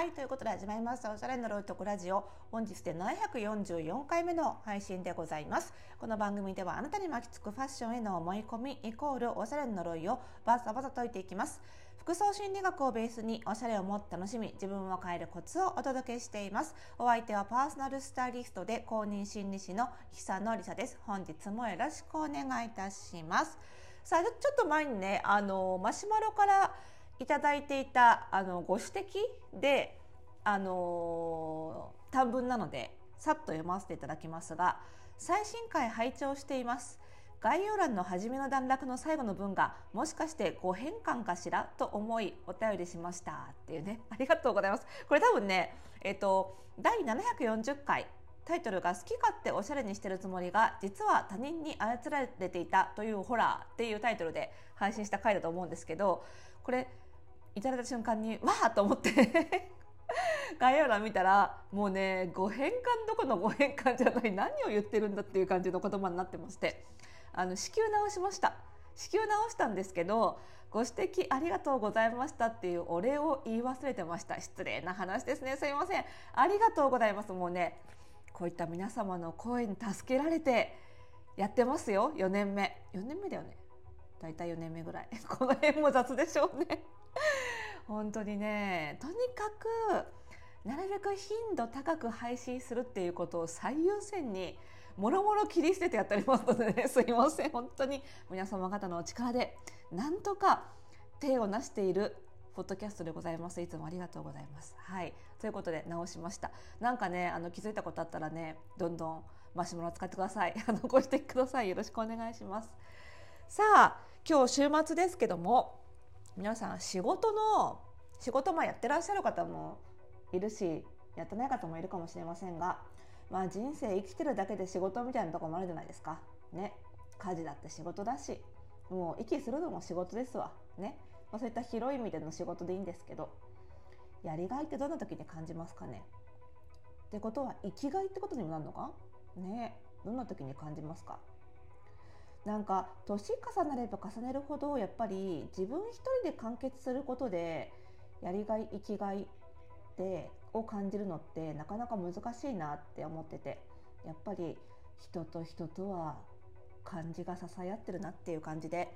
はいということで始まりましたおしゃれのロイトクラジオ。本日で744回目の配信でございます。この番組ではあなたに巻きつくファッションへの思い込みイコールおしゃれの呪いをバサバサ解いていきます。服装心理学をベースにおしゃれをもっと楽しみ自分を変えるコツをお届けしています。お相手はパーソナルスタイリストで公認心理師の久野里沙です。本日もよろしくお願いいたします。さあちょっと前にねあのマシュマロからいただいていたあのご指摘であの短文なのでさっと読ませていただきますが最新回拝聴しています。概要欄の初めの段落の最後の文がもしかしてご変換かしらと思いお便りしました。っていうね。ありがとうございます。これ多分ねえっ、と第740回タイトルが好き勝手おしゃれにしてるつもりが実は他人に操られていたというホラーっていうタイトルで配信した回だと思うんですけどこれいただいた瞬間にわーと思って。概要欄見たらもうねご変換どこのご変換じゃない何を言ってるんだっていう感じの言葉になってまして。あの支給直しました。支給直したんですけどご指摘ありがとうございましたっていうお礼を言い忘れてました。失礼な話ですね。すいません。ありがとうございます。もうねこういった皆様の声に助けられてやってますよ。4年目。4年目だよね。大体4年目ぐらい。この辺も雑でしょうね。本当にねとにかくなるべく頻度高く配信するっていうことを最優先にもろもろ切り捨ててやっておりますのでねすいません。本当に皆様方のお力でなんとか手をなしているポッドキャストでございます。いつもありがとうございます。はい。ということで直しました。なんかねあの気づいたことあったらねどんどんマシュマロ使ってください。あのご指摘くださいよろしくお願いします。さあ今日週末ですけども皆さん仕事の仕事まあやってらっしゃる方もいるしやってない方もいるかもしれませんがまあ人生生きてるだけで仕事みたいなとこもあるじゃないですか。ね。家事だって仕事だしもう息するのも仕事ですわ。ね、まあ、そういった広い意味での仕事でいいんですけどやりがいってどんな時に感じますかね。ってことは生きがいってことにもなるのか？ね。どんな時に感じますか？なんか年重ねれば重ねるほどやっぱり自分一人で完結することでやりがい生きがいでを感じるのってなかなか難しいなって思っててやっぱり人と人とは感じが支え合ってるなっていう感じで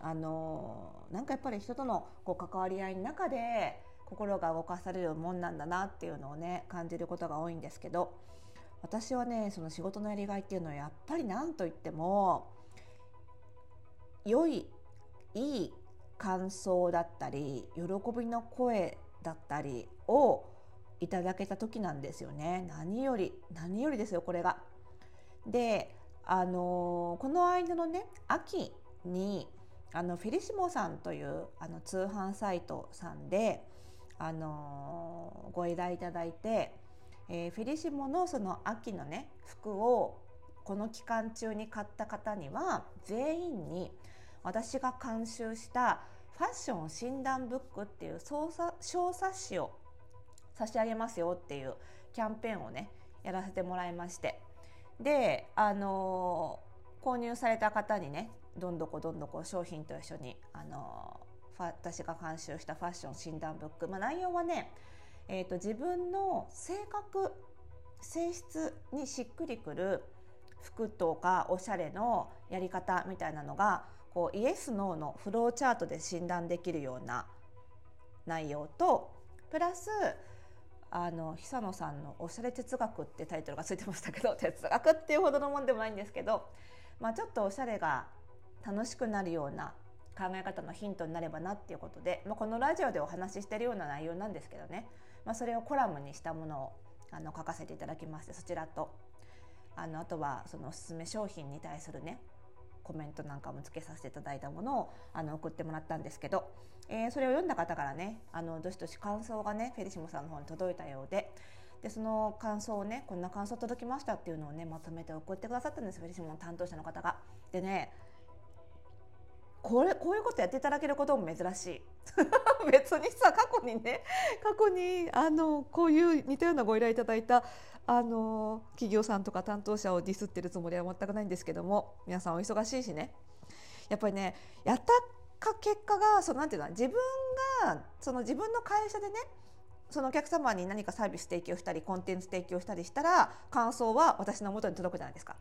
あのなんかやっぱり人とのこう関わり合いの中で心が動かされるもんなんだなっていうのをね感じることが多いんですけど私はねその仕事のやりがいっていうのはやっぱり何と言っても良いいい感想だったり喜びの声だったりをいただけた時なんですよね何より何よりですよこれが。であのこの間のね秋にあのフェリシモさんというあの通販サイトさんであのご依頼いただいて、えー、フェリシモのその秋のね服をこの期間中に買った方には全員に私が監修したファッション診断ブックっていう操作小冊子を差し上げますよっていうキャンペーンをねやらせてもらいまして。であの購入された方にねどんどこどんどこ商品と一緒にあの私が監修したファッション診断ブック、まあ、内容はね、えーと、自分の性格性質にしっくりくる服とかおしゃれのやり方みたいなのがこうイエス・ノーのフローチャートで診断できるような内容とプラスあの久野さんの「おしゃれ哲学」ってタイトルがついてましたけど哲学っていうほどのもんでもないんですけど、まあ、ちょっとおしゃれが楽しくなるような考え方のヒントになればなっていうことで、まあ、このラジオでお話ししてるような内容なんですけどね、まあ、それをコラムにしたものをあの書かせていただきましてそちらとあのあとはそのおすすめ商品に対するねコメントなんかもつけさせていただいたものをあの送ってもらったんですけど、えー、それを読んだ方からねあのどしどし感想がねフェリシモさんの方に届いたようででその感想をねこんな感想届きましたっていうのをねまとめて送ってくださったんですフェリシモの担当者の方が。でねこれこういうことやっていただけることも珍しい 別にさ過去にね過去にあのこういう似たようなご依頼いただいたあの企業さんとか担当者をディスってるつもりは全くないんですけども皆さんお忙しいしねやっぱりねやったか結果がそのなんていうの自分がその自分の会社でねそのお客様に何かサービス提供したりコンテンツ提供したりしたら感想は私の元に届くじゃないですか。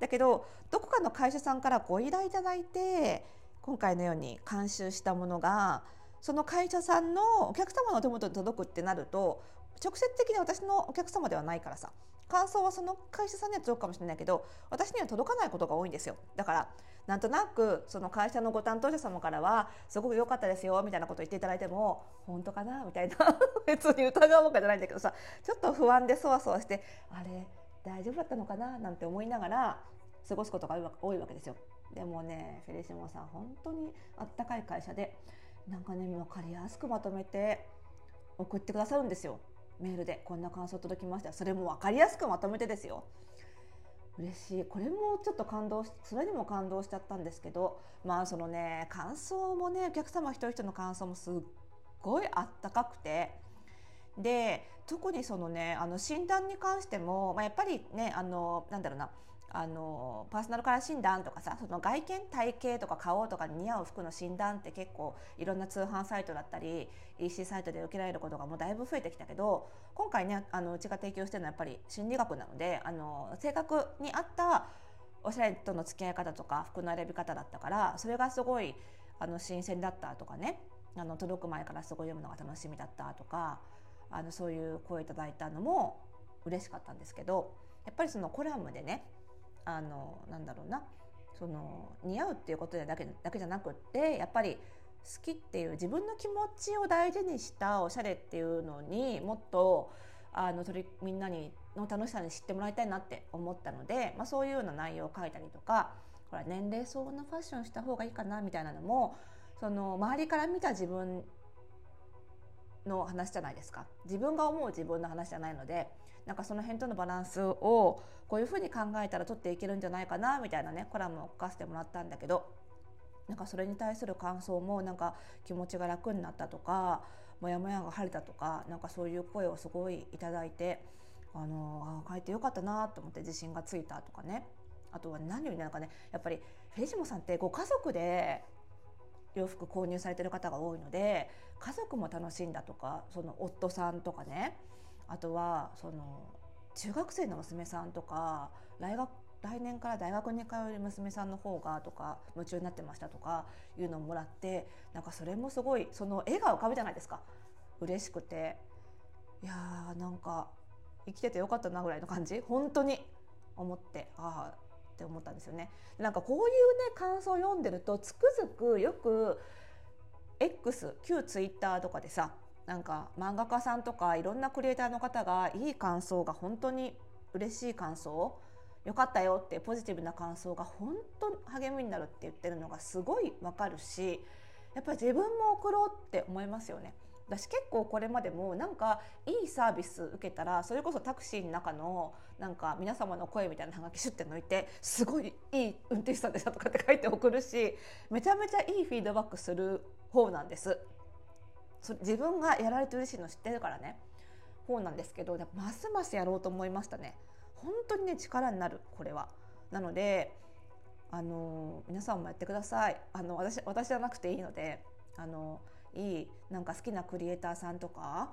だけどどこかの会社さんからご依頼いただいて今回のように監修したものがその会社さんのお客様の手元に届くってなると直接的に私のお客様ではないからさ感想はその会社さんには届くかもしれないけど私には届かないことが多いんですよ。だからなんとなくその会社のご担当者様からはすごく良かったですよみたいなことを言っていただいても本当かな？みたいな 別に疑うわけじゃないんだけどさちょっと不安でそわそわしてあれ大丈夫だったのかな？なんて思いながら過ごすことが多いわけですよ。でもねフェリシモさん本当にあったかい会社でなんかね分かりやすくまとめて送ってくださるんですよ。メールでこんな感想届きましたそれも分かりやすくまとめてですよ。嬉しい。これもちょっと感動それでも感動しちゃったんですけどまあそのね感想もねお客様一人一人の感想もすっごいあったかくて。で特にそのねあの診断に関しても、まあ、やっぱりねあのなんだろうな。あのパーソナルカラー診断とかさその外見体型とか顔とかに似合う服の診断って結構いろんな通販サイトだったり EC サイトで受けられることがもうだいぶ増えてきたけど今回ねあのうちが提供してるのはやっぱり心理学なのであの性格に合ったおしゃれとの付き合い方とか服の選び方だったからそれがすごいあの新鮮だったとかねあの届く前からすごい読むのが楽しみだったとかあのそういう声いただいたのも嬉しかったんですけどやっぱりそのコラムでねあのなんだろうな。その似合うっていうことだけだけじゃなくってやっぱり好きっていう自分の気持ちを大事にしたおしゃれっていうのにもっとあの取りみんなにの楽しさに知ってもらいたいなって思ったので、まあ、そういうような内容を書いたりとかほら年齢相応なファッションした方がいいかなみたいなのもその周りから見た自分の話じゃないですか。自分が思う自分の話じゃないのでなんかその辺とのバランスをこういうふうに考えたら取っていけるんじゃないかなみたいなねコラムを書かせてもらったんだけどなんかそれに対する感想もなんか気持ちが楽になったとかモヤモヤが晴れたとかなんかそういう声をすごいいただいてあのあ書いてよかったなと思って自信がついたとかね。あとは何よりなんかね。やっぱりフェジモさんってご家族で洋服購入されてる方が多いので家族も楽しんだとかその夫さんとかね。あとはその中学生の娘さんとか来学来年から大学に通う娘さんの方がとか夢中になってましたとかいうのをもらってなんかそれもすごいその絵が浮かぶじゃないですか。嬉しくて。いやーなんか生きててよかったなぐらいの感じ。本当に思ってああって思ったんですよね。なんかこういうね感想を読んでるとつくづくよく X 旧 Twitter とかでさなんか漫画家さんとかいろんなクリエイターの方がいい感想が本当に嬉しい感想よかったよってポジティブな感想が本当に励みになるって言ってるのがすごいわかるしやっぱり自分も送ろうって思いますよね。私結構これまでもなんかいいサービス受けたらそれこそタクシーの中のなんか皆様の声みたいなハガキシュッて抜いてすごいいい運転手さんでしたとかって書いて送るしめちゃめちゃいいフィードバックする方なんです。自分がやられて嬉しいの知ってるからね。方なんですけどますますやろうと思いましたね。本当にね力になるこれは。なのであの皆さんもやってください。あの私私じゃなくていいのであのいいなんか好きなクリエイターさんとか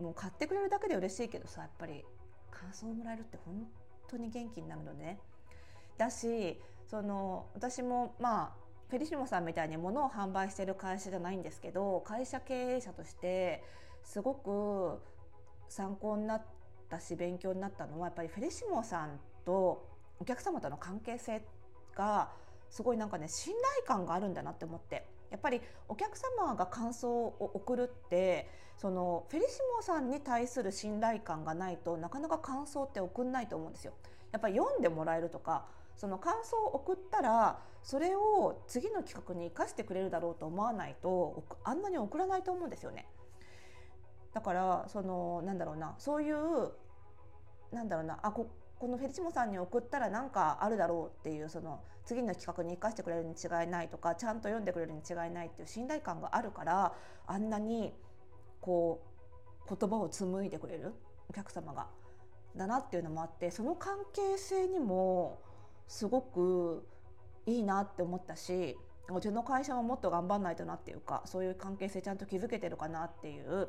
もう買ってくれるだけで嬉しいけどさやっぱり感想をもらえるって本当に元気になるのね。だしその私もまあフェリシモさんみたいに物を販売してる会社じゃないんですけど会社経営者としてすごく参考になったし勉強になったのはやっぱりフェリシモさんとお客様との関係性がすごいなんかね信頼感があるんだなって思って。やっぱりお客様が感想を送るってそのフェリシモさんに対する信頼感がないとなかなか感想って送んないと思うんですよ。やっぱり読んでもらえるとかその感想を送ったらそれを次の企画に生かしてくれるだろうと思わないとあんなに送らないと思うんですよね。だからそのなんだろうなそういうなんだろうなあここのフェリチモさんに送ったら何かあるだろうっていうその次の企画に生かしてくれるに違いないとかちゃんと読んでくれるに違いないっていう信頼感があるからあんなにこう言葉を紡いでくれるお客様がだなっていうのもあってその関係性にもすごくいいなって思ったしうちの会社ももっと頑張んないとなっていうかそういう関係性ちゃんと築けてるかなっていう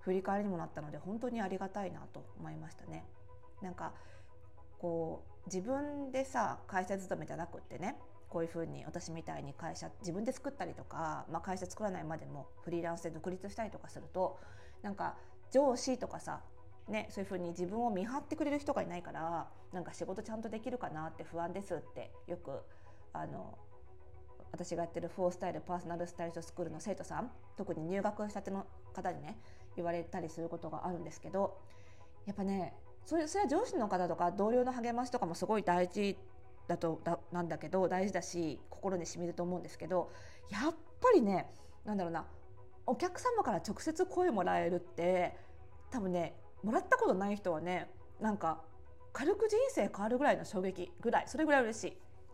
振り返りにもなったので本当にありがたいなと思いましたね。なんかこう自分でさ会社勤めじゃなくってねこういうふうに私みたいに会社自分で作ったりとか、まあ、会社作らないまでもフリーランスで独立したりとかするとなんか上司とかさね、そういうふうに自分を見張ってくれる人がいないからなんか仕事ちゃんとできるかなって不安ですってよくあの私がやってるフォースタイルパーソナルスタイリストスクールの生徒さん特に入学したての方にね言われたりすることがあるんですけどやっぱねそれそれは上司の方とか同僚の励ましとかもすごい大事だとだなんだけど大事だし心にしみると思うんですけどやっぱりねなんだろうなお客様から直接声もらえるって多分ねもらったことない人はねなんか軽く人生変わるぐらいの衝撃ぐらいそれぐらい嬉し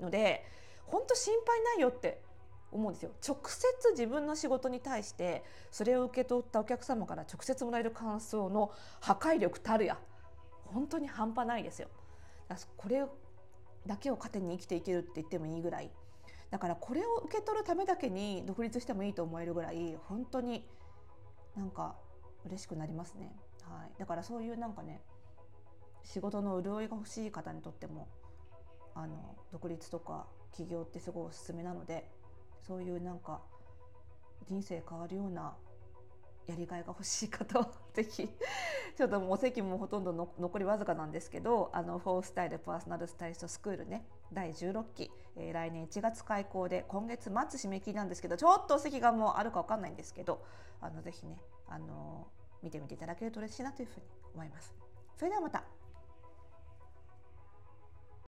いので本当心配ないよって思うんですよ。直接自分の仕事に対してそれを受け取ったお客様から直接もらえる感想の破壊力たるや。本当に半端ないですよ。これだけを糧に生きていけるって言ってもいいぐらい。だからこれを受け取るためだけに独立してもいいと思えるぐらい本当になんか嬉しくなりますね。はい、だからそういうなんかね仕事の潤いが欲しい方にとってもあの独立とか起業ってすごいおすすめなのでそういうなんか人生変わるようなやりがいが欲しい方はぜひ。ちょっともう席もほとんど残りわずかなんですけどあのフォースタイルパーソナルスタイリストスクールね。第16期、えー、来年1月開校で今月末締め切りなんですけどちょっと席がもうあるか分かんないんですけどあのぜひねあの見てみていただけると嬉しいなというふうに思います。それではまた。